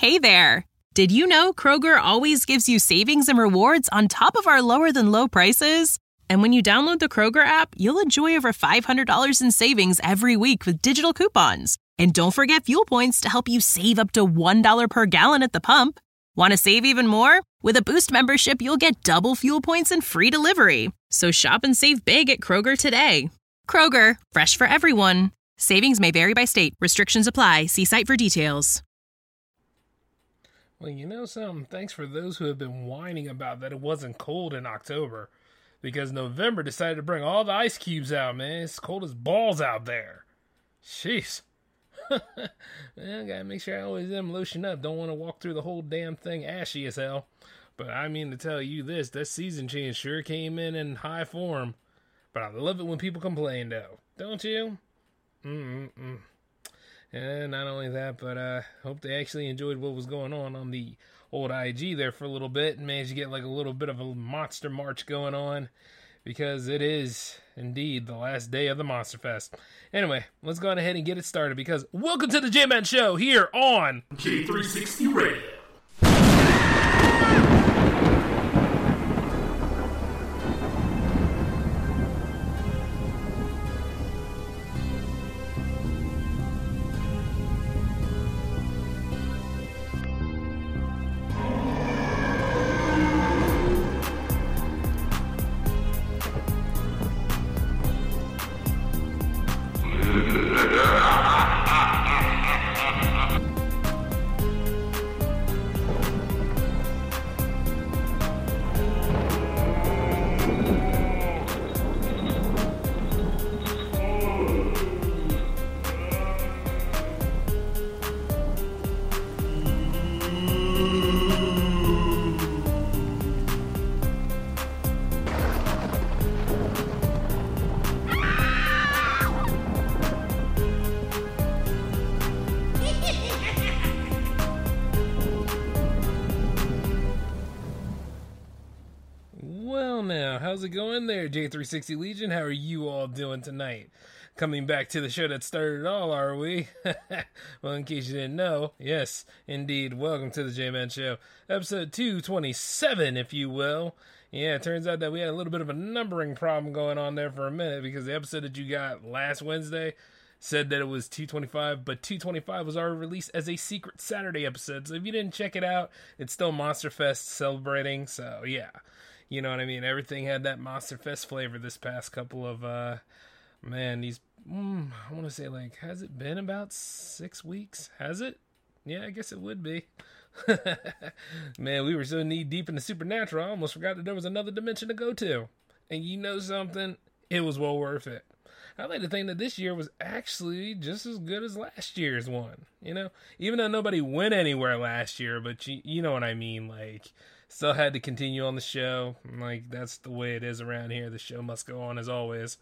Hey there! Did you know Kroger always gives you savings and rewards on top of our lower than low prices? And when you download the Kroger app, you'll enjoy over $500 in savings every week with digital coupons. And don't forget fuel points to help you save up to $1 per gallon at the pump. Want to save even more? With a Boost membership, you'll get double fuel points and free delivery. So shop and save big at Kroger today. Kroger, fresh for everyone. Savings may vary by state. Restrictions apply. See site for details. Well, you know something? Thanks for those who have been whining about that it wasn't cold in October. Because November decided to bring all the ice cubes out, man. It's cold as balls out there. Jeez. I gotta make sure I always am lotion up. Don't want to walk through the whole damn thing ashy as hell. But I mean to tell you this, that season change sure came in in high form. But I love it when people complain, though. Don't you? Mm-mm-mm. And not only that, but uh hope they actually enjoyed what was going on on the old IG there for a little bit and managed to get like a little bit of a monster march going on because it is indeed the last day of the Monster Fest. Anyway, let's go ahead and get it started because welcome to the J Man Show here on J360 Radio. There, J360 Legion? How are you all doing tonight? Coming back to the show that started it all, are we? well, in case you didn't know, yes, indeed, welcome to the J Man Show, episode 227, if you will. Yeah, it turns out that we had a little bit of a numbering problem going on there for a minute because the episode that you got last Wednesday said that it was 225, but 225 was already released as a secret Saturday episode. So if you didn't check it out, it's still Monster Fest celebrating. So yeah, you know what I mean. Everything had that Monster Fest flavor this past couple of uh, man. These mm, I want to say like, has it been about six weeks? Has it? Yeah, I guess it would be. man, we were so knee deep in the supernatural, I almost forgot that there was another dimension to go to. And you know something? It was well worth it. I like to think that this year was actually just as good as last year's one. You know, even though nobody went anywhere last year, but you you know what I mean. Like, still had to continue on the show. Like that's the way it is around here. The show must go on as always,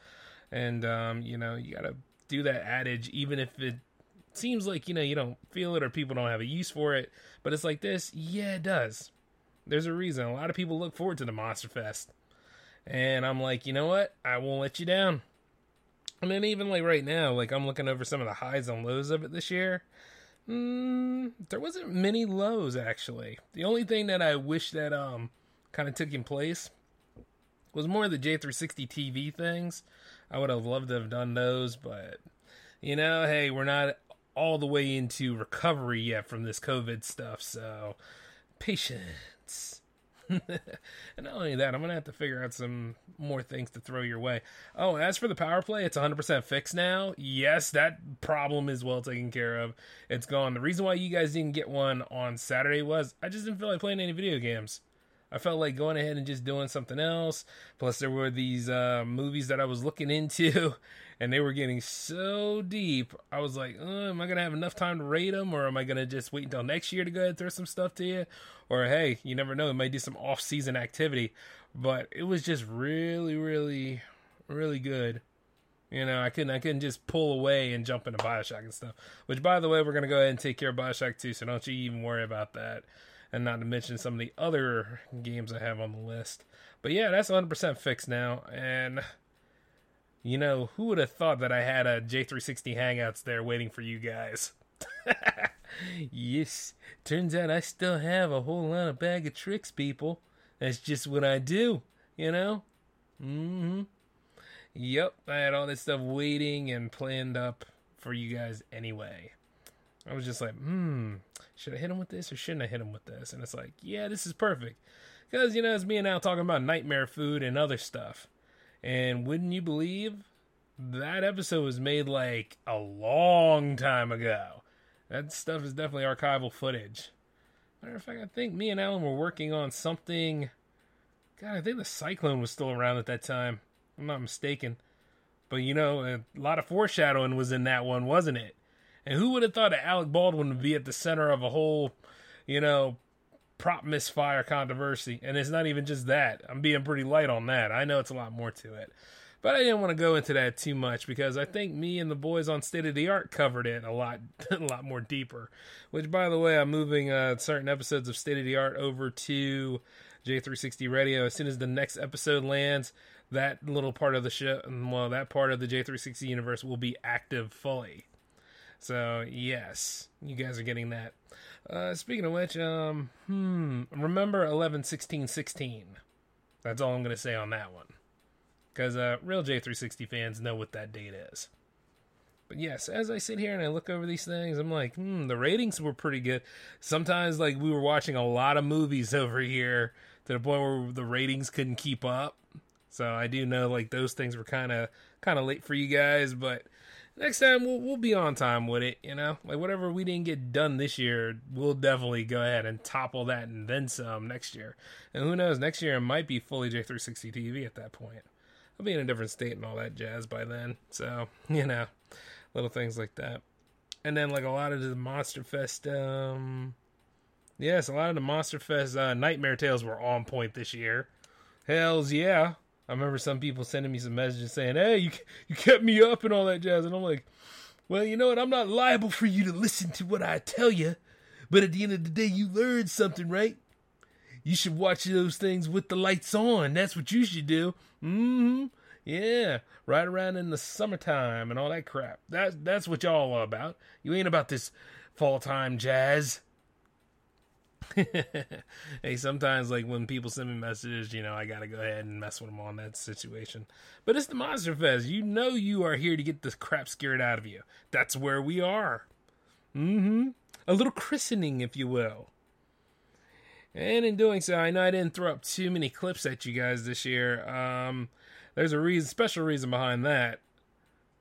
and um, you know you gotta do that adage, even if it seems like you know you don't feel it or people don't have a use for it. But it's like this, yeah, it does. There's a reason. A lot of people look forward to the Monster Fest, and I'm like, you know what? I won't let you down. And then even like right now, like I'm looking over some of the highs and lows of it this year. Mm, there wasn't many lows actually. The only thing that I wish that um kind of took in place was more of the J360 TV things. I would have loved to have done those, but you know, hey, we're not all the way into recovery yet from this COVID stuff, so patience. and not only that, I'm gonna have to figure out some more things to throw your way. Oh, as for the power play, it's 100% fixed now. Yes, that problem is well taken care of. It's gone. The reason why you guys didn't get one on Saturday was I just didn't feel like playing any video games. I felt like going ahead and just doing something else. Plus, there were these uh, movies that I was looking into, and they were getting so deep. I was like, uh, am I gonna have enough time to rate them, or am I gonna just wait until next year to go ahead and throw some stuff to you? Or hey, you never know, it might do some off-season activity. But it was just really, really, really good. You know, I couldn't I couldn't just pull away and jump into Bioshock and stuff. Which by the way, we're gonna go ahead and take care of Bioshock too, so don't you even worry about that. And not to mention some of the other games I have on the list. But yeah, that's 100% fixed now. And you know, who would have thought that I had a J360 Hangouts there waiting for you guys? yes, turns out I still have a whole lot of bag of tricks, people. That's just what I do, you know? Mm-hmm. Yep, I had all this stuff waiting and planned up for you guys anyway. I was just like, hmm, should I hit him with this or shouldn't I hit him with this? And it's like, yeah, this is perfect. Because, you know, it's me and Al talking about nightmare food and other stuff. And wouldn't you believe that episode was made like a long time ago? That stuff is definitely archival footage. Matter of fact, I think me and Alan were working on something. God, I think the Cyclone was still around at that time. I'm not mistaken. But you know, a lot of foreshadowing was in that one, wasn't it? And who would have thought that Alec Baldwin would be at the center of a whole, you know, prop misfire controversy? And it's not even just that. I'm being pretty light on that. I know it's a lot more to it. But I didn't want to go into that too much because I think me and the boys on State of the Art covered it a lot, a lot more deeper. Which, by the way, I'm moving uh, certain episodes of State of the Art over to J360 Radio as soon as the next episode lands. That little part of the show, well, that part of the J360 universe will be active fully. So yes, you guys are getting that. Uh, speaking of which, um, hmm, remember 11 16 16. That's all I'm to say on that one because uh, real J360 fans know what that date is. But yes, as I sit here and I look over these things, I'm like, hmm, the ratings were pretty good. Sometimes, like, we were watching a lot of movies over here to the point where the ratings couldn't keep up. So I do know, like, those things were kind of kind of late for you guys, but next time we'll we'll be on time with it. You know, like whatever we didn't get done this year, we'll definitely go ahead and topple that and then some next year. And who knows, next year it might be fully J360 TV at that point. I'll be in a different state and all that jazz by then. So, you know, little things like that. And then like a lot of the Monster Fest um yes, a lot of the Monster Fest uh, Nightmare Tales were on point this year. Hells yeah. I remember some people sending me some messages saying, "Hey, you you kept me up and all that jazz." And I'm like, "Well, you know what? I'm not liable for you to listen to what I tell you, but at the end of the day, you learned something, right? You should watch those things with the lights on. That's what you should do. Mm-hmm. Yeah, right around in the summertime and all that crap. That that's what y'all are about. You ain't about this fall time jazz. hey, sometimes like when people send me messages, you know, I gotta go ahead and mess with them on that situation. But it's the Monster Fest. You know, you are here to get the crap scared out of you. That's where we are. Mm-hmm. A little christening, if you will. And in doing so, I know I didn't throw up too many clips at you guys this year. Um, there's a reason, special reason behind that.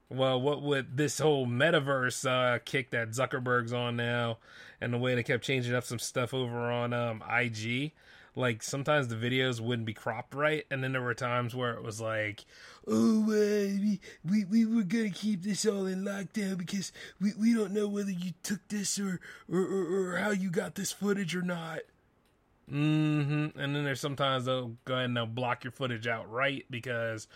Well, what with this whole metaverse uh, kick that Zuckerberg's on now, and the way they kept changing up some stuff over on um, IG, like sometimes the videos wouldn't be cropped right, and then there were times where it was like, "Oh, uh, we, we we were gonna keep this all in lockdown because we, we don't know whether you took this or or, or, or how you got this footage or not." Mm-hmm. And then there's sometimes they'll go ahead and they'll block your footage outright because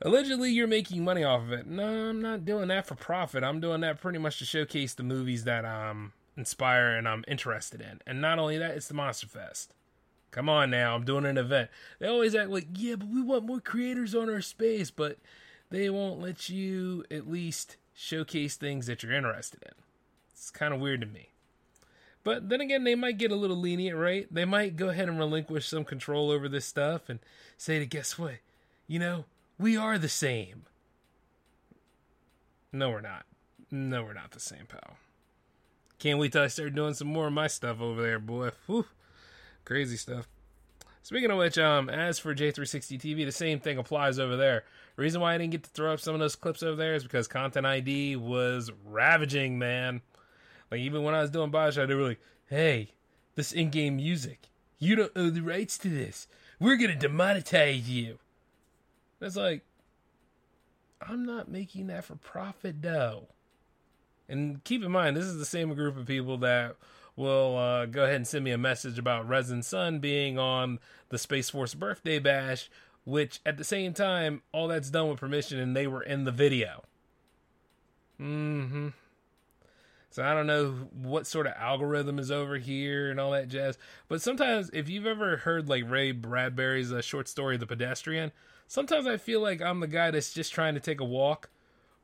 allegedly you're making money off of it. No, I'm not doing that for profit. I'm doing that pretty much to showcase the movies that I'm inspire and I'm interested in. And not only that, it's the Monster Fest. Come on now, I'm doing an event. They always act like, yeah, but we want more creators on our space, but they won't let you at least showcase things that you're interested in. It's kind of weird to me. But then again, they might get a little lenient, right? They might go ahead and relinquish some control over this stuff and say to guess what? You know, we are the same. No, we're not. No, we're not the same, pal. Can't wait till I start doing some more of my stuff over there, boy. Whew. Crazy stuff. Speaking of which, um, as for J360 TV, the same thing applies over there. The reason why I didn't get to throw up some of those clips over there is because Content ID was ravaging, man. Like even when I was doing Bioshock, they were like, "Hey, this in-game music, you don't own the rights to this. We're gonna demonetize you." It's like, I'm not making that for profit, though. And keep in mind, this is the same group of people that will uh, go ahead and send me a message about Resin Sun being on the Space Force birthday bash, which at the same time, all that's done with permission, and they were in the video. Mm-hmm. So I don't know what sort of algorithm is over here and all that jazz. But sometimes, if you've ever heard like Ray Bradbury's uh, short story, The Pedestrian, sometimes I feel like I'm the guy that's just trying to take a walk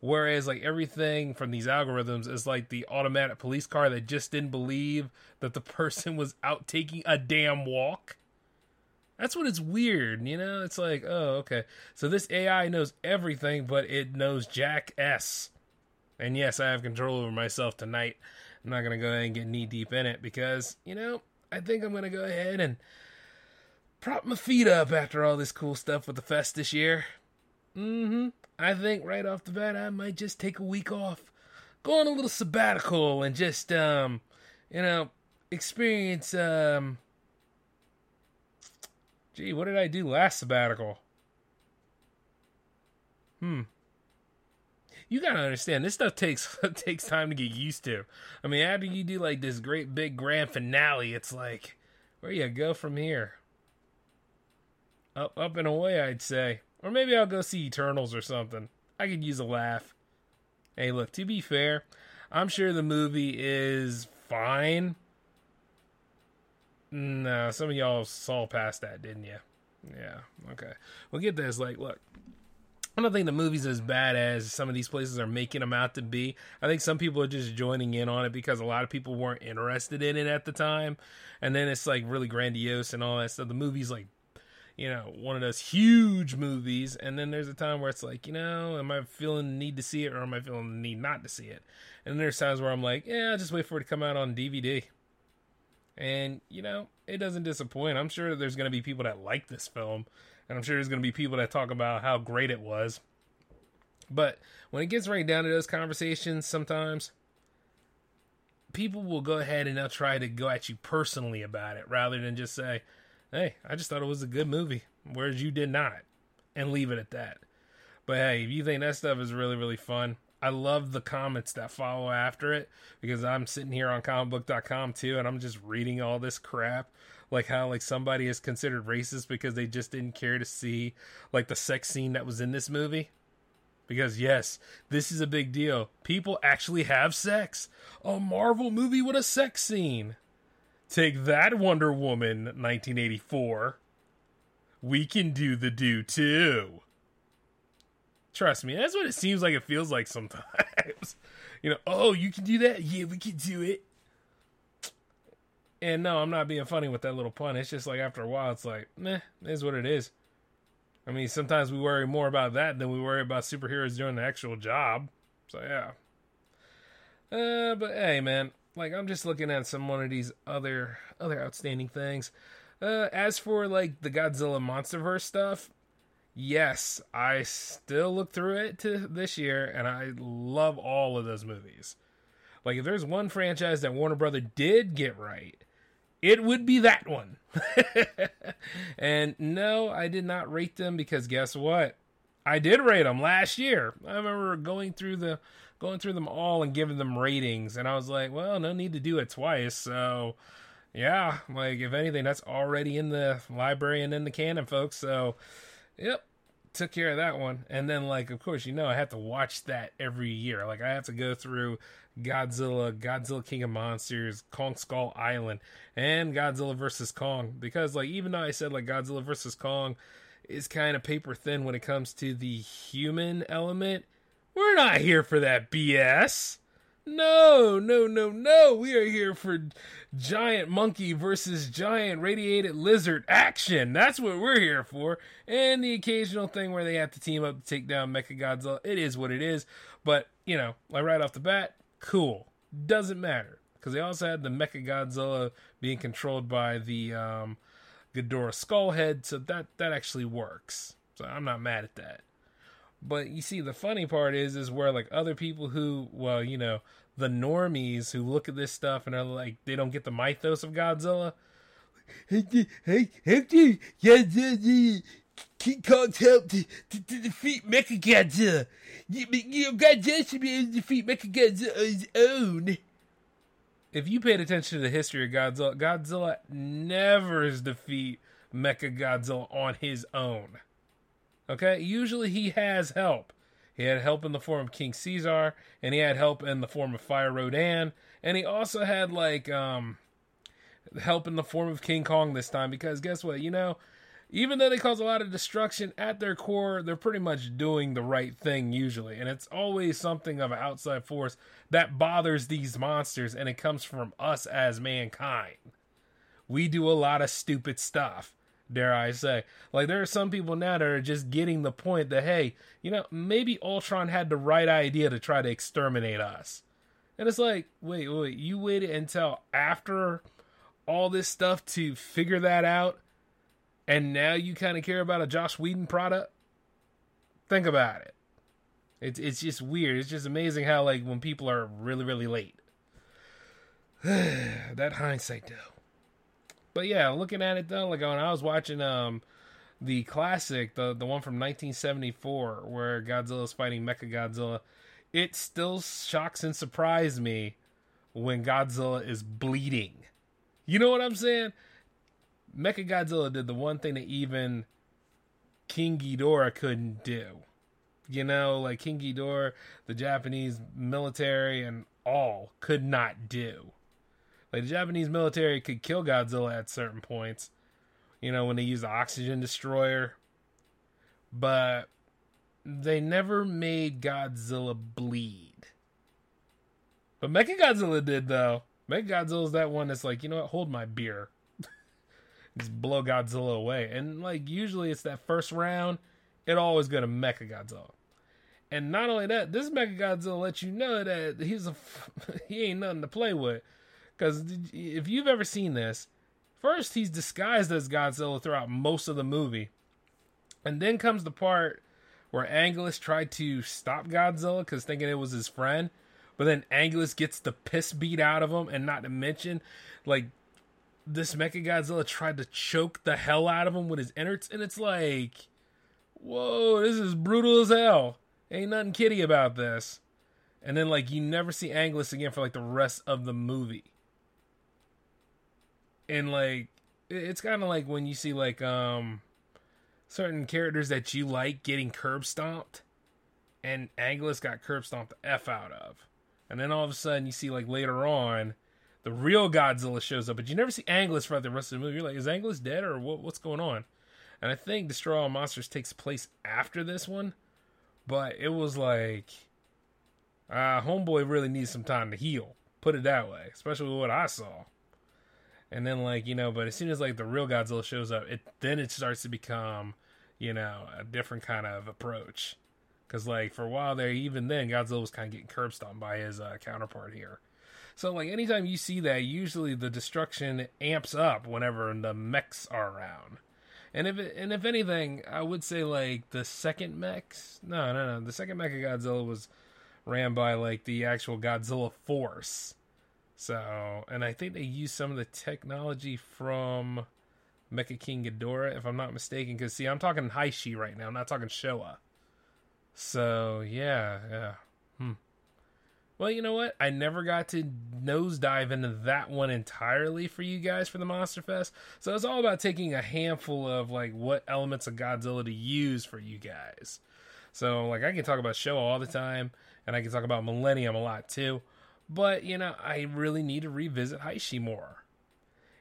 Whereas like everything from these algorithms is like the automatic police car that just didn't believe that the person was out taking a damn walk. That's what it's weird, you know? It's like, oh, okay. So this AI knows everything, but it knows Jack S. And yes, I have control over myself tonight. I'm not to go ahead and get knee deep in it because, you know, I think I'm to go ahead and prop my feet up after all this cool stuff with the fest this year. Mm hmm. I think right off the bat, I might just take a week off, go on a little sabbatical, and just, um, you know, experience, um, gee, what did I do last sabbatical? Hmm. You gotta understand, this stuff takes takes time to get used to. I mean, after you do like this great big grand finale, it's like, where you go from here? Up, up and away, I'd say. Or maybe I'll go see Eternals or something. I could use a laugh. Hey, look, to be fair, I'm sure the movie is fine. No, some of y'all saw past that, didn't you? Yeah, okay. We'll get this. Like, look, I don't think the movie's as bad as some of these places are making them out to be. I think some people are just joining in on it because a lot of people weren't interested in it at the time. And then it's like really grandiose and all that stuff. The movie's like you know, one of those huge movies, and then there's a time where it's like, you know, am I feeling the need to see it or am I feeling the need not to see it? And there's times where I'm like, yeah, I'll just wait for it to come out on DVD. And, you know, it doesn't disappoint. I'm sure there's going to be people that like this film, and I'm sure there's going to be people that talk about how great it was. But when it gets right down to those conversations, sometimes people will go ahead and they'll try to go at you personally about it rather than just say, hey, I just thought it was a good movie, whereas you did not, and leave it at that. But hey, if you think that stuff is really, really fun, I love the comments that follow after it because I'm sitting here on comicbook.com too, and I'm just reading all this crap. Like how like somebody is considered racist because they just didn't care to see like the sex scene that was in this movie. Because yes, this is a big deal. People actually have sex. A Marvel movie with a sex scene. Take that, Wonder Woman 1984. We can do the do too. Trust me, that's what it seems like it feels like sometimes. you know, oh, you can do that? Yeah, we can do it. And no, I'm not being funny with that little pun. It's just like after a while, it's like, meh, is what it is. I mean, sometimes we worry more about that than we worry about superheroes doing the actual job. So yeah. Uh, but hey, man, like I'm just looking at some one of these other other outstanding things. Uh, as for like the Godzilla MonsterVerse stuff, yes, I still look through it to this year, and I love all of those movies. Like if there's one franchise that Warner Brother did get right, it would be that one. and no, I did not rate them because guess what? I did rate them last year. I remember going through the going through them all and giving them ratings, and I was like, well, no need to do it twice. So, yeah, like if anything, that's already in the library and in the canon, folks. So, yep, took care of that one. And then, like, of course, you know, I have to watch that every year. Like, I have to go through Godzilla, Godzilla King of Monsters, Kong Skull Island, and Godzilla versus Kong because, like, even though I said like Godzilla versus Kong is kind of paper thin when it comes to the human element we're not here for that BS. No, no, no, no. We are here for giant monkey versus giant radiated lizard action. That's what we're here for. And the occasional thing where they have to team up to take down Mecha Godzilla. It is what it is. But, you know, like right off the bat, cool. Doesn't matter. Because they also had the Mecha Godzilla being controlled by the um, Ghidorah Skullhead. So that, that actually works. So I'm not mad at that. But you see, the funny part is, is where like other people who, well, you know, the normies who look at this stuff and are like, they don't get the mythos of Godzilla. King Kong's help to, to, to defeat Mechagodzilla. You, you Godzilla should be able to defeat Mechagodzilla on his own. If you paid attention to the history of Godzilla, Godzilla never defeat Mechagodzilla on his own. Okay, usually he has help. He had help in the form of King Caesar, and he had help in the form of Fire Rodan, and he also had like um help in the form of King Kong this time because guess what? You know, even though they cause a lot of destruction at their core, they're pretty much doing the right thing usually. And it's always something of an outside force that bothers these monsters, and it comes from us as mankind. We do a lot of stupid stuff, dare I say. Like, there are some people now that are just getting the point that, hey, you know, maybe Ultron had the right idea to try to exterminate us. And it's like, wait, wait, you waited until after all this stuff to figure that out? and now you kind of care about a Joss Whedon product. Think about it. It's it's just weird. It's just amazing how like when people are really really late. that hindsight though. But yeah, looking at it though, like when I was watching um the classic, the the one from 1974 where Godzilla's fighting Mecha Godzilla, it still shocks and surprised me when Godzilla is bleeding. You know what I'm saying? Mecha Godzilla did the one thing that even King Ghidorah couldn't do. You know, like King Ghidorah, the Japanese military and all could not do. Like the Japanese military could kill Godzilla at certain points, you know, when they use the oxygen destroyer. But they never made Godzilla bleed. But Mecha Godzilla did though. Mecha Godzilla's that one that's like, you know what, hold my beer just blow Godzilla away. And like usually it's that first round, it always go to Mecha Godzilla. And not only that, this Mecha Godzilla lets you know that he's a he ain't nothing to play with. Because if you've ever seen this, first he's disguised as Godzilla throughout most of the movie, and then comes the part where Anguirus tried to stop Godzilla because thinking it was his friend, but then Anguirus gets the piss beat out of him, and not to mention, like this Mecha Godzilla tried to choke the hell out of him with his innards, and it's like, whoa, this is brutal as hell. Ain't nothing kitty about this. And then like you never see Anguirus again for like the rest of the movie. And like it's kind of like when you see like um certain characters that you like getting curb stomped and Anguirus got curb stomped the F out of. And then all of a sudden you see like later on the real Godzilla shows up, but you never see Anguirus throughout the rest of the movie. You're like, is Anguirus dead or what, what's going on? And I think Destroy All Monsters takes place after this one, but it was like, uh, Homeboy really needs some time to heal. Put it that way, especially what I saw. And then like you know, but as soon as like the real Godzilla shows up, it then it starts to become, you know, a different kind of approach. Because like for a while there, even then Godzilla was kind of getting curb stomped by his uh, counterpart here. So like anytime you see that, usually the destruction amps up whenever the mechs are around. And if it, and if anything, I would say like the second mechs. No, no, no. The second Mecha Godzilla was ran by like the actual Godzilla force. So, and I think they used some of the technology from Mecha King Ghidorah, if I'm not mistaken. Because see, I'm talking Heisei right now. I'm not talking Showa. So yeah, yeah. Hmm. Well, you know what? I never got to nosedive into that one entirely for you guys for the Monster Fest. So it's all about taking a handful of like what elements of Godzilla to use for you guys. So like I can talk about Showa all the time, and I can talk about Millennium a lot too. But you know, I really need to revisit Heisei more.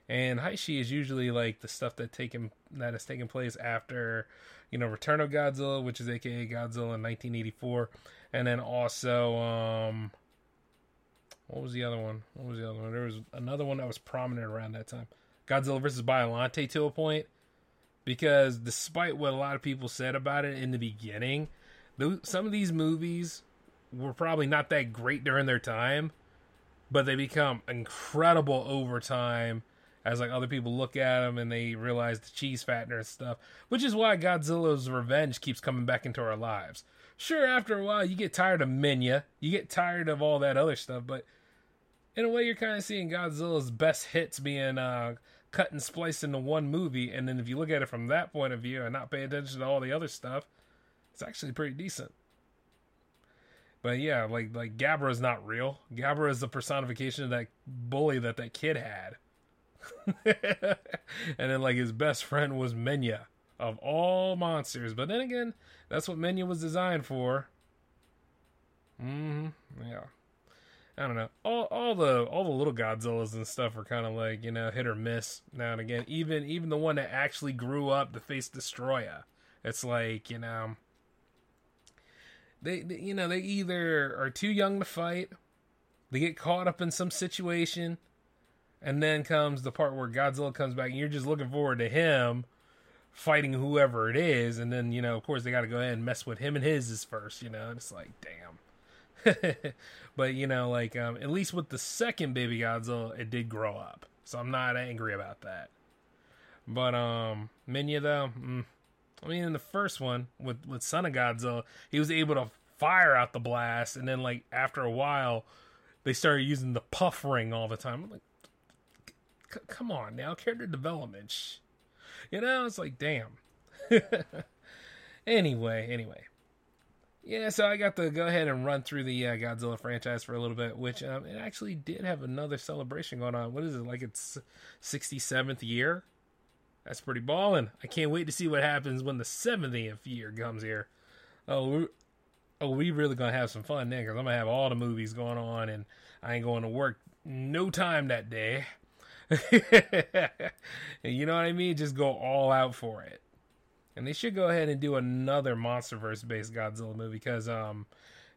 And Heisei is usually like the stuff that taken that has taken place after, you know, Return of Godzilla, which is aka Godzilla in 1984, and then also um what was the other one? What was the other one? There was another one that was prominent around that time. Godzilla versus Biollante to a point. Because despite what a lot of people said about it in the beginning, some of these movies were probably not that great during their time, but they become incredible over time as like other people look at them and they realize the cheese fattener and stuff, which is why Godzilla's Revenge keeps coming back into our lives. Sure, after a while you get tired of Minya, you get tired of all that other stuff, but in a way, you're kind of seeing Godzilla's best hits being uh, cut and spliced into one movie. And then if you look at it from that point of view and not pay attention to all the other stuff, it's actually pretty decent. But yeah, like like Gabra is not real. Gabra is the personification of that bully that that kid had. and then like his best friend was Minya of all monsters. But then again, that's what Minya was designed for. Mm-hmm. Yeah. I don't know. All all the all the little Godzillas and stuff are kind of like you know hit or miss now and again. Even even the one that actually grew up to face Destoroyah, it's like you know they, they you know they either are too young to fight, they get caught up in some situation, and then comes the part where Godzilla comes back, and you're just looking forward to him fighting whoever it is, and then you know of course they got to go ahead and mess with him and his is first. You know, and it's like damn. but you know, like um, at least with the second Baby Godzilla, it did grow up, so I'm not angry about that. But um, Minya though, mm, I mean, in the first one with with Son of Godzilla, he was able to fire out the blast, and then like after a while, they started using the puff ring all the time. I'm like, come on now, character development. You know, it's like damn. anyway, anyway, yeah, so I got to go ahead and run through the uh, Godzilla franchise for a little bit, which um, it actually did have another celebration going on. What is it, like its 67th year? That's pretty ballin'. I can't wait to see what happens when the 70th year comes here. Oh, we oh, we really gonna have some fun there because I'm gonna have all the movies going on, and I ain't going to work no time that day. you know what I mean? Just go all out for it and they should go ahead and do another MonsterVerse based Godzilla movie because um,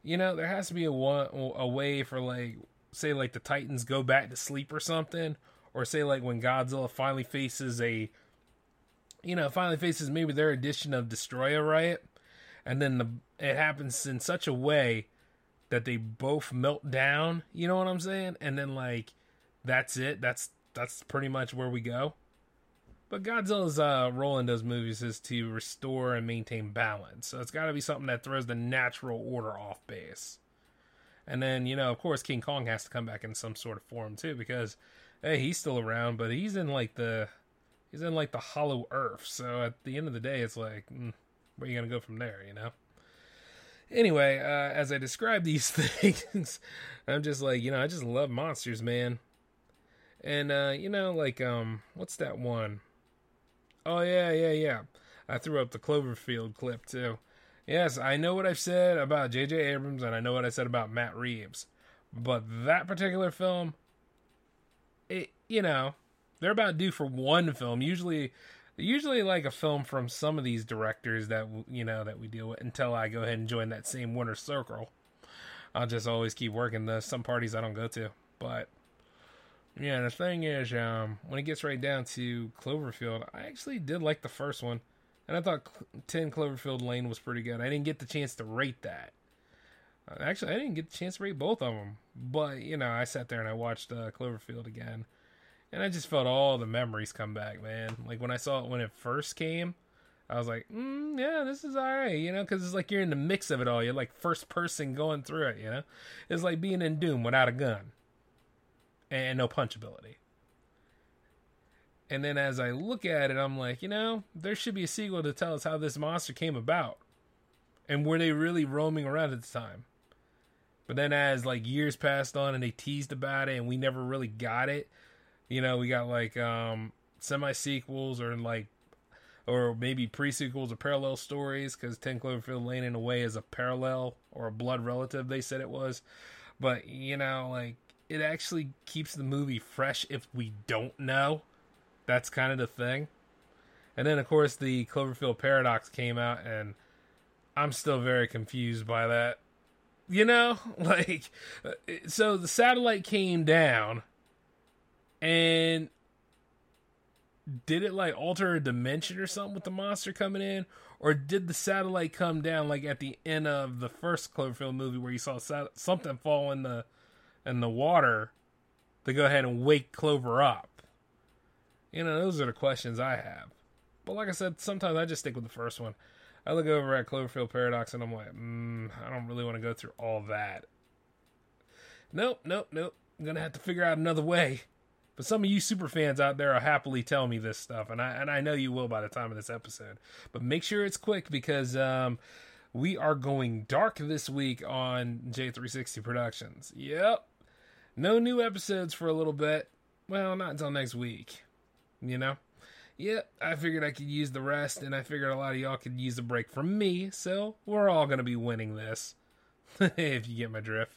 you know, there has to be a one a way for like say like the Titans go back to sleep or something, or say like when Godzilla finally faces a you know, finally faces maybe their edition of Destoroyah right? And then the it happens in such a way that they both melt down, you know what I'm saying? And then like that's it. That's that's pretty much where we go. But Godzilla's uh, role in those movies is to restore and maintain balance. So it's got to be something that throws the natural order off base. And then, you know, of course, King Kong has to come back in some sort of form too, because hey, he's still around, but he's in like the he's in like the hollow earth. So at the end of the day, it's like, mm, where are you gonna go from there? You know. Anyway, uh, as I describe these things, I'm just like, you know, I just love monsters, man. And uh, you know, like, um, what's that one? Oh yeah, yeah, yeah. I threw up the Cloverfield clip too. Yes, I know what I've said about J.J. Abrams and I know what I said about Matt Reeves, but that particular film, it you know, they're about due for one film. Usually, usually like a film from some of these directors that you know that we deal with. Until I go ahead and join that same winner circle, I'll just always keep working the some parties I don't go to, but yeah, the thing is, um, when it gets right down to Cloverfield, I actually did like the first one, and I thought 10 Cloverfield Lane was pretty good. I didn't get the chance to rate that. Uh, actually, I didn't get the chance to rate both of them, but you know, I sat there and I watched uh, Cloverfield again, and I just felt all the memories come back, man. Like when I saw it when it first came, I was like, mm, yeah, this is all right, you know, because it's like you're in the mix of it all. You're like first person going through it, you know. It's like being in Doom without a gun and no punchability. And then as I look at it, I'm like, you know, there should be a sequel to tell us how this monster came about. And were they really roaming around at the time? But then as like years passed on and they teased about it and we never really got it, you know, we got like um semi sequels or like or maybe pre sequels or parallel stories because 10 Cloverfield Lane in a way is a parallel or a blood relative, they said it was. But, you know, like it actually keeps the movie fresh if we don't know. That's kind of the thing. And then, of course, the Cloverfield Paradox came out, and I'm still very confused by that. You know, like, so the satellite came down, and did it like alter a dimension or something with the monster coming in? Or did the satellite come down like at the end of the first Cloverfield movie where you saw sat- something fall in the and the water to go ahead and wake Clover up? You know, those are the questions I have. But like I said, sometimes I just stick with the first one. I look over at Cloverfield Paradox and I'm like, mm, I don't really want to go through all that. Nope, nope, nope. I'm gonna have to figure out another way. But some of you super fans out there will happily tell me this stuff, and I and I know you will by the time of this episode. But make sure it's quick because um, we are going dark this week on J360 Productions. Yep, no new episodes for a little bit. Well, not until next week. You know? Yep, I figured I could use the rest, and I figured a lot of y'all could use a break from me, so we're all to be winning this. if you get my drift.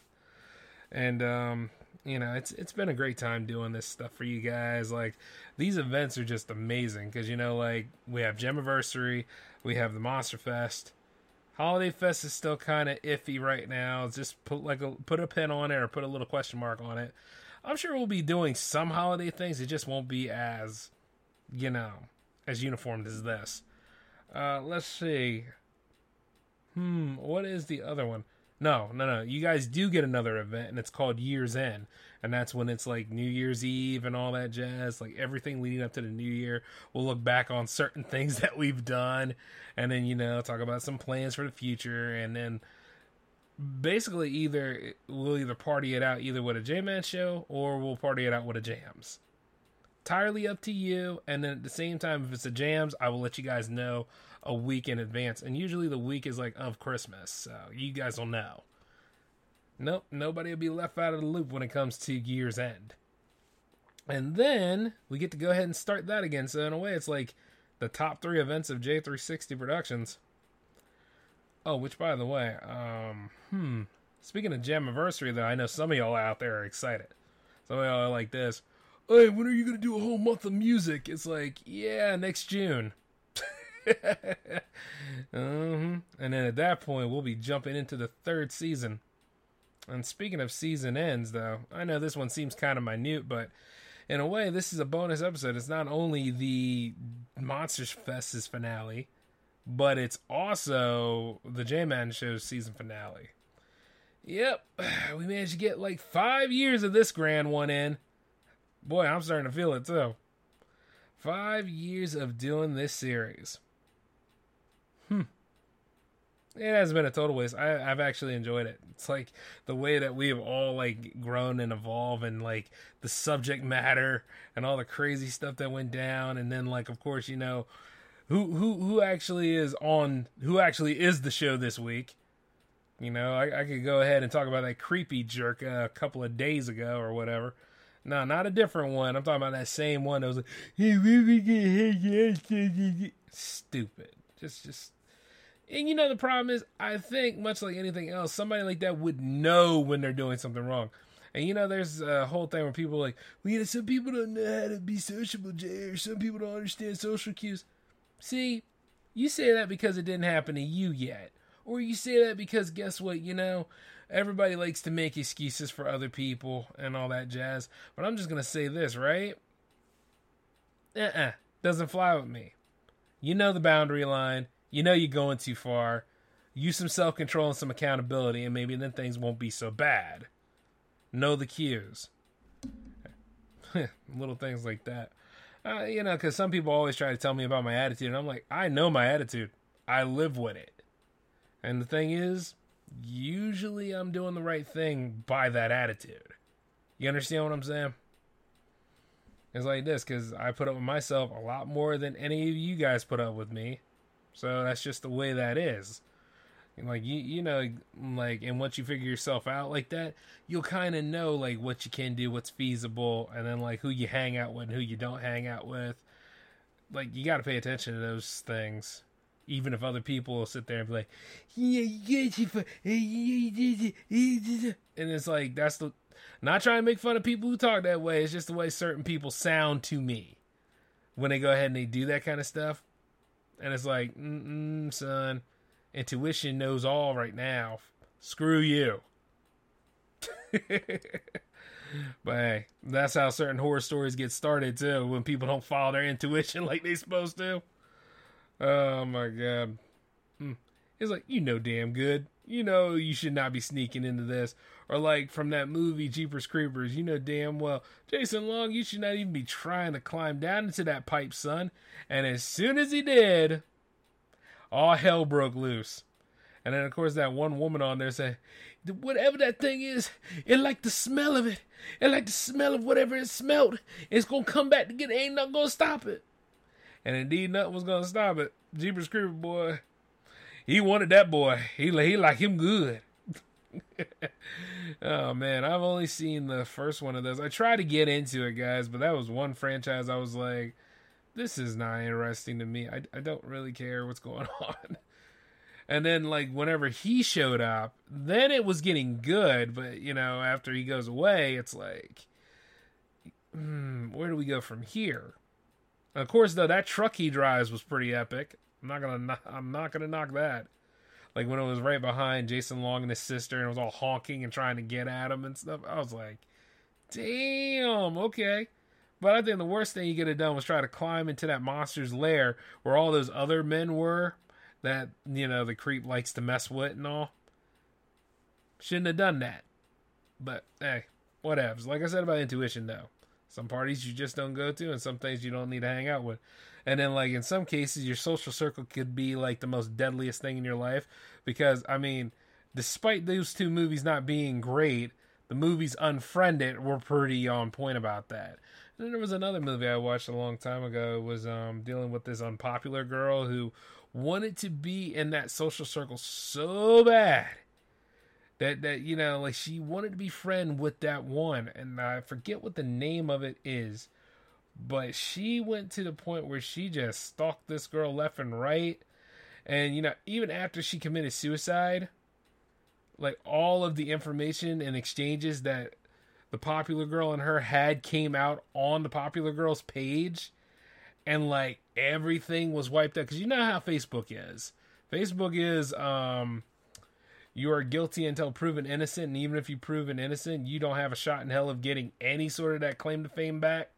and um, you know, it's it's been a great time doing this stuff for you guys. Like these events are just amazing because you know, like we have Jamiversary, we have the Monster Fest. Holiday Fest is still kind of iffy right now. Just put like a put a pin on it or put a little question mark on it. I'm sure we'll be doing some holiday things. It just won't be as, you know, as uniformed as this. Uh, let's see. Hmm, what is the other one? No, no, no. You guys do get another event, and it's called Year's End, and that's when it's like New Year's Eve and all that jazz. Like everything leading up to the new year, we'll look back on certain things that we've done, and then you know talk about some plans for the future, and then basically either we'll either party it out either with a J-Man show or we'll party it out with a jams. Entirely up to you. And then at the same time, if it's a jams, I will let you guys know a week in advance. And usually the week is like of Christmas, so you guys will know. Nope, nobody will be left out of the loop when it comes to year's end. And then we get to go ahead and start that again. So in a way, it's like the top three events of J360 Productions. Oh, which by the way, um, hmm. Speaking of Jamiversary, though, I know some of y'all out there are excited. Some of y'all are like this. Hey, when are you gonna do a whole month of music? It's like, yeah, next June. Uh-huh. And then at that point, we'll be jumping into the third season. And speaking of season ends, though, I know this one seems kind of minute, but in a way, this is a bonus episode. It's not only the Monsters Fest's finale, but it's also the J Man Show's season finale. Yep, we managed to get like five years of this grand one in. Boy, I'm starting to feel it too. Five years of doing this series. It has been a total waste. I, have actually enjoyed it. It's like the way that we have all like grown and evolved, and like the subject matter and all the crazy stuff that went down, and then like of course you know who who who actually is on who actually is the show this week. You know, I, I could go ahead and talk about that creepy jerk uh, a couple of days ago or whatever. No, not a different one. I'm talking about that same one that was like, "Hey, we get stupid." Just, just, and you know the problem is, I think much like anything else, somebody like that would know when they're doing something wrong. And you know, there's a whole thing where people like, well, some people don't know how to be sociable, Jay, or some people don't understand social cues. See, you say that because it didn't happen to you yet. Or you say that because guess what, you know, everybody likes to make excuses for other people and all that jazz. But I'm just to say this, right? Uh-uh. Doesn't fly with me. You know the boundary line. You know you're going too far. Use some self-control and some accountability and maybe then things won't be so bad. Know the cues. Little things like that. Uh, you know, because some people always try to tell me about my attitude, and I'm like, I know my attitude. I live with it. And the thing is, usually I'm doing the right thing by that attitude. You understand what I'm saying? It's like this because I put up with myself a lot more than any of you guys put up with me. So that's just the way that is. Like you, you know, like, and once you figure yourself out like that, you'll kind of know like what you can do, what's feasible, and then like who you hang out with and who you don't hang out with. Like you got to pay attention to those things, even if other people will sit there and be like, "Yeah, yeah," and it's like that's the not trying to make fun of people who talk that way. It's just the way certain people sound to me when they go ahead and they do that kind of stuff, and it's like, mm son Intuition knows all right now. Screw you. but hey, that's how certain horror stories get started too, when people don't follow their intuition like they're supposed to. Oh my god. Hmm. It's like, you know damn good. You know you should not be sneaking into this. Or like from that movie Jeepers Creepers, you know damn well, Jason Long, you should not even be trying to climb down into that pipe, son. And as soon as he did, all hell broke loose. And then, of course, that one woman on there said, whatever that thing is, it like the smell of it. It like the smell of whatever it smelled. It's to come back to get it. Ain't nothing to stop it. And indeed, nothing was to stop it. Jeepers Creeper boy, he wanted that boy. He, he like him good. oh, man. I've only seen the first one of those. I tried to get into it, guys, but that was one franchise I was like, this is not interesting to me. I, I don't really care what's going on. And then like whenever he showed up, then it was getting good. But you know, after he goes away, it's like, hmm, where do we go from here? Of course, though that truck he drives was pretty epic. I'm not gonna, I'm not gonna knock that. Like when it was right behind Jason Long and his sister, and it was all honking and trying to get at him and stuff. I was like, damn, okay. But I think the worst thing he could have done was try to climb into that monster's lair where all those other men were that, you know, the creep likes to mess with and all. Shouldn't have done that. But hey, whatevs. Like I said about intuition though. Some parties you just don't go to and some things you don't need to hang out with. And then like in some cases your social circle could be like the most deadliest thing in your life because I mean, despite those two movies not being great, the movies Unfriended were pretty on point about that. And then there was another movie I watched a long time ago. Was um, dealing with this unpopular girl who wanted to be in that social circle so bad that that you know like she wanted to be friend with that one and I forget what the name of it is but she went to the point where she just stalked this girl left and right and you know even after she committed suicide like all of the information and exchanges that the popular girl and her had came out on the popular girl's page and like everything was wiped out because you know how facebook is. Facebook is um you are guilty until proven innocent and even if you proven innocent you don't have a shot in hell of getting any sort of that claim to fame back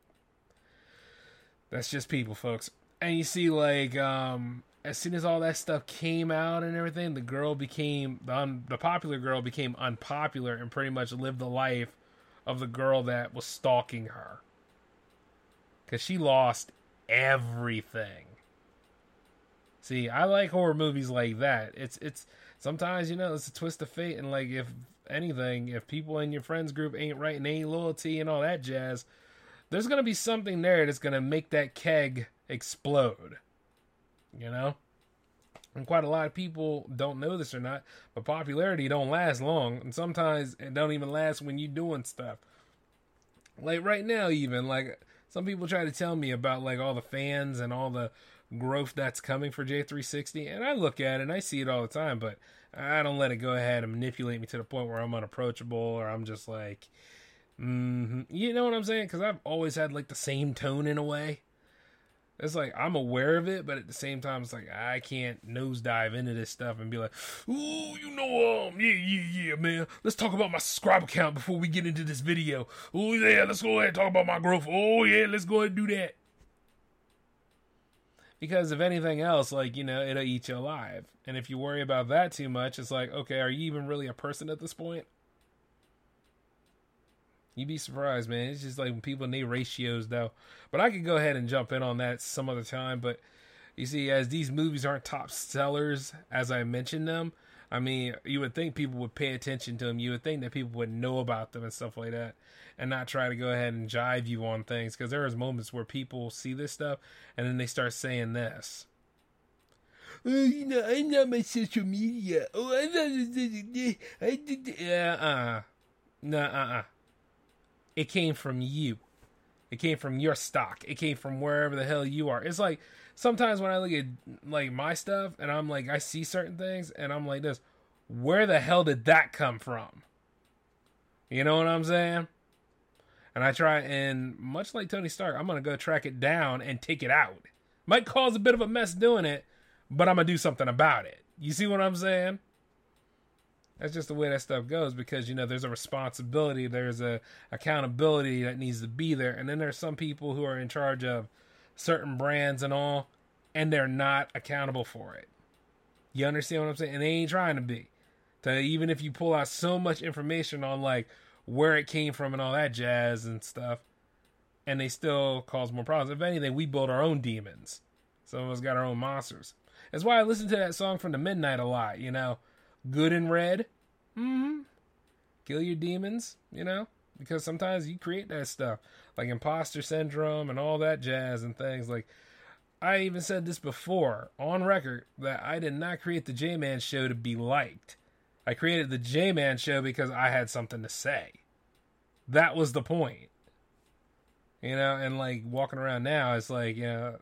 that's just people folks and you see like um as soon as all that stuff came out and everything, the girl became the, un, the popular girl became unpopular and pretty much lived the life of the girl that was stalking her. Cuz she lost everything. See, I like horror movies like that. It's it's sometimes, you know, it's a twist of fate. And like if anything, if people in your friends group ain't right and ain't loyalty and all that jazz, there's to be something there that's to make that keg explode you know? And quite a lot of people don't know this or not but popularity don't last long. And sometimes it don't even last when you doing stuff. Like right now even like some people try to tell me about like all the fans and all the growth that's coming for J360 and I look at it and I see it all the time but I don't let it go ahead and manipulate me to the point where I'm unapproachable or I'm just like mm-hmm. you know what I'm saying cuz I've always had like the same tone in a way it's like I'm aware of it, but at the same time, it's like I can't nosedive into this stuff and be like, "Ooh, you know, um, yeah, yeah, yeah, man. Let's talk about my subscriber count before we get into this video. Oh yeah, let's go ahead and talk about my growth. Oh yeah, let's go ahead and do that." Because if anything else, like you know, it'll eat you alive. And if you worry about that too much, it's like, okay, are you even really a person at this point? You'd be surprised, man. It's just like when people need ratios, though. But I could go ahead and jump in on that some other time. But you see, as these movies aren't top sellers, as I mentioned them, I mean, you would think people would pay attention to them. You would think that people would know about them and stuff like that, and not try to go ahead and jive you on things. Because there is moments where people see this stuff and then they start saying this. Oh, you know, I'm not my social media. Oh, I'm not. I did. Yeah, uh, nah, uh, uh it came from you. It came from your stock. It came from wherever the hell you are. It's like sometimes when I look at like my stuff and I'm like I see certain things and I'm like this, where the hell did that come from? You know what I'm saying? And I try and much like Tony Stark, I'm gonna go track it down and take it out. Might cause a bit of a mess doing it, but I'm gonna do something about it. You see what I'm saying? That's just the way that stuff goes because you know there's a responsibility, there's a accountability that needs to be there, and then there's some people who are in charge of certain brands and all, and they're not accountable for it. You understand what I'm saying? And they ain't trying to be. To even if you pull out so much information on like where it came from and all that jazz and stuff, and they still cause more problems. If anything, we build our own demons. Some of us got our own monsters. That's why I listen to that song from the Midnight a lot. You know good and red. Mm-hmm. Kill your demons, you know, because sometimes you create that stuff like imposter syndrome and all that jazz and things. Like I even said this before on record that I did not create the J Man show to be liked. I created the J Man show because I had something to say. That was the point. You know, and like walking around now, it's like, you know,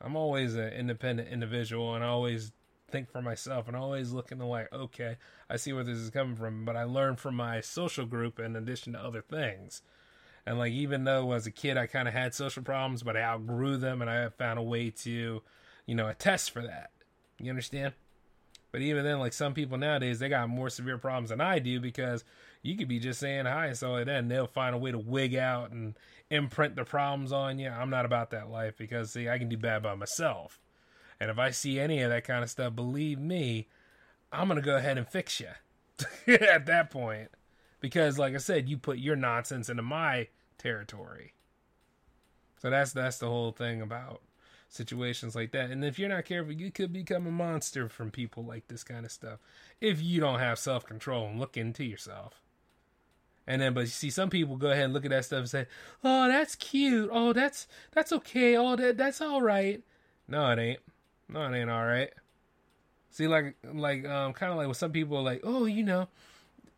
I'm always an independent individual and I always think for myself and always looking to like, okay, I see where this is coming from, but I learn from my social group in addition to other things. And like even though as a kid I kind of had social problems, but I outgrew them and I found a way to, you know, attest for that. You understand? But even then, like some people nowadays, they got more severe problems than I do because you could be just saying hi and so and they'll find a way to wig out and imprint the problems on you. I'm not about that life because see, I can do bad by myself. And if I see any of that kind of stuff, believe me, I'm gonna go ahead and fix you at that point. Because like I said, you put your nonsense into my territory. So that's that's the whole thing about situations like that. And if you're not careful, you could become a monster from people like this kind of stuff. If you don't have self control and look into yourself. And then, but you see, some people go ahead and look at that stuff and say, "Oh, that's cute. Oh, that's that's okay. Oh, that that's all right." No, it ain't. No, it ain't all right. See, like, like, um, kind of like with some people, like, "Oh, you know,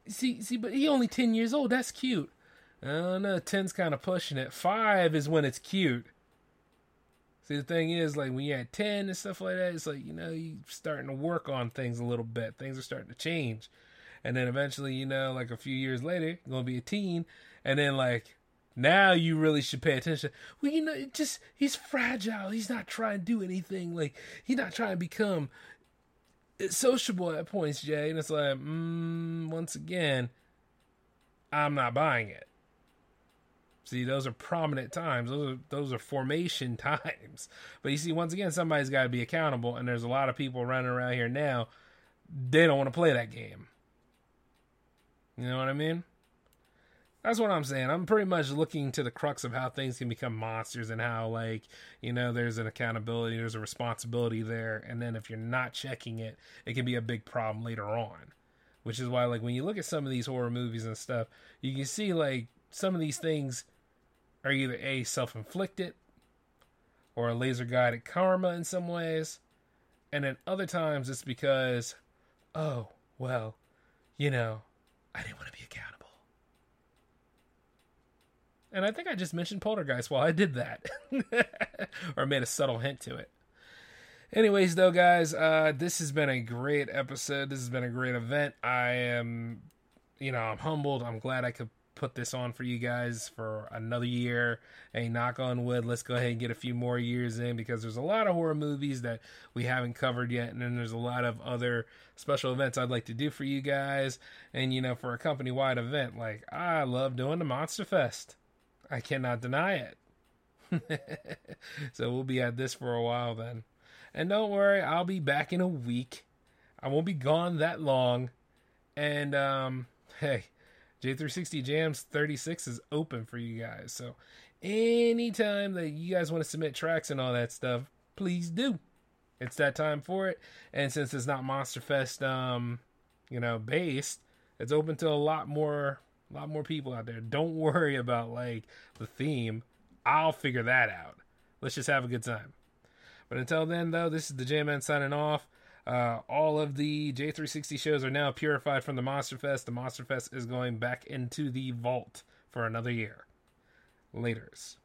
see, see, but he only ten years old. That's cute." Oh no, ten's kind of pushing it. Five is when it's cute. See, the thing is, like when you're at ten and stuff like that, it's like you know you're starting to work on things a little bit. Things are starting to change, and then eventually, you know, like a few years later, you're gonna be a teen, and then like now you really should pay attention. Well, you know, just he's fragile. He's not trying to do anything. Like he's not trying to become sociable at points, Jay. And it's like, mm, once again, I'm not buying it. See, those are prominent times. Those are those are formation times. But you see, once again, somebody's got to be accountable, and there's a lot of people running around here now. They don't want to play that game. You know what I mean? That's what I'm saying. I'm pretty much looking to the crux of how things can become monsters and how, like, you know, there's an accountability, there's a responsibility there, and then if you're not checking it, it can be a big problem later on. Which is why, like, when you look at some of these horror movies and stuff, you can see, like, some of these things are either a self-inflicted or a laser guided karma in some ways and then other times it's because oh well you know i didn't want to be accountable and i think i just mentioned poltergeist while i did that or made a subtle hint to it anyways though guys uh this has been a great episode this has been a great event i am you know i'm humbled i'm glad i could put this on for you guys for another year. Hey, knock on wood, let's go ahead and get a few more years in because there's a lot of horror movies that we haven't covered yet, and then there's a lot of other special events I'd like to do for you guys. And you know, for a company wide event, like I love doing the Monster Fest. I cannot deny it. so we'll be at this for a while then. And don't worry, I'll be back in a week. I won't be gone that long. And um hey, J360 Jams 36 is open for you guys. So anytime that you guys want to submit tracks and all that stuff, please do. It's that time for it. And since it's not Monster Fest um, you know, based, it's open to a lot more a lot more people out there. Don't worry about like the theme. I'll figure that out. Let's just have a good time. But until then though, this is the J Man signing off. Uh, all of the J360 shows are now purified from the Monster Fest. The Monster Fest is going back into the vault for another year. Laters.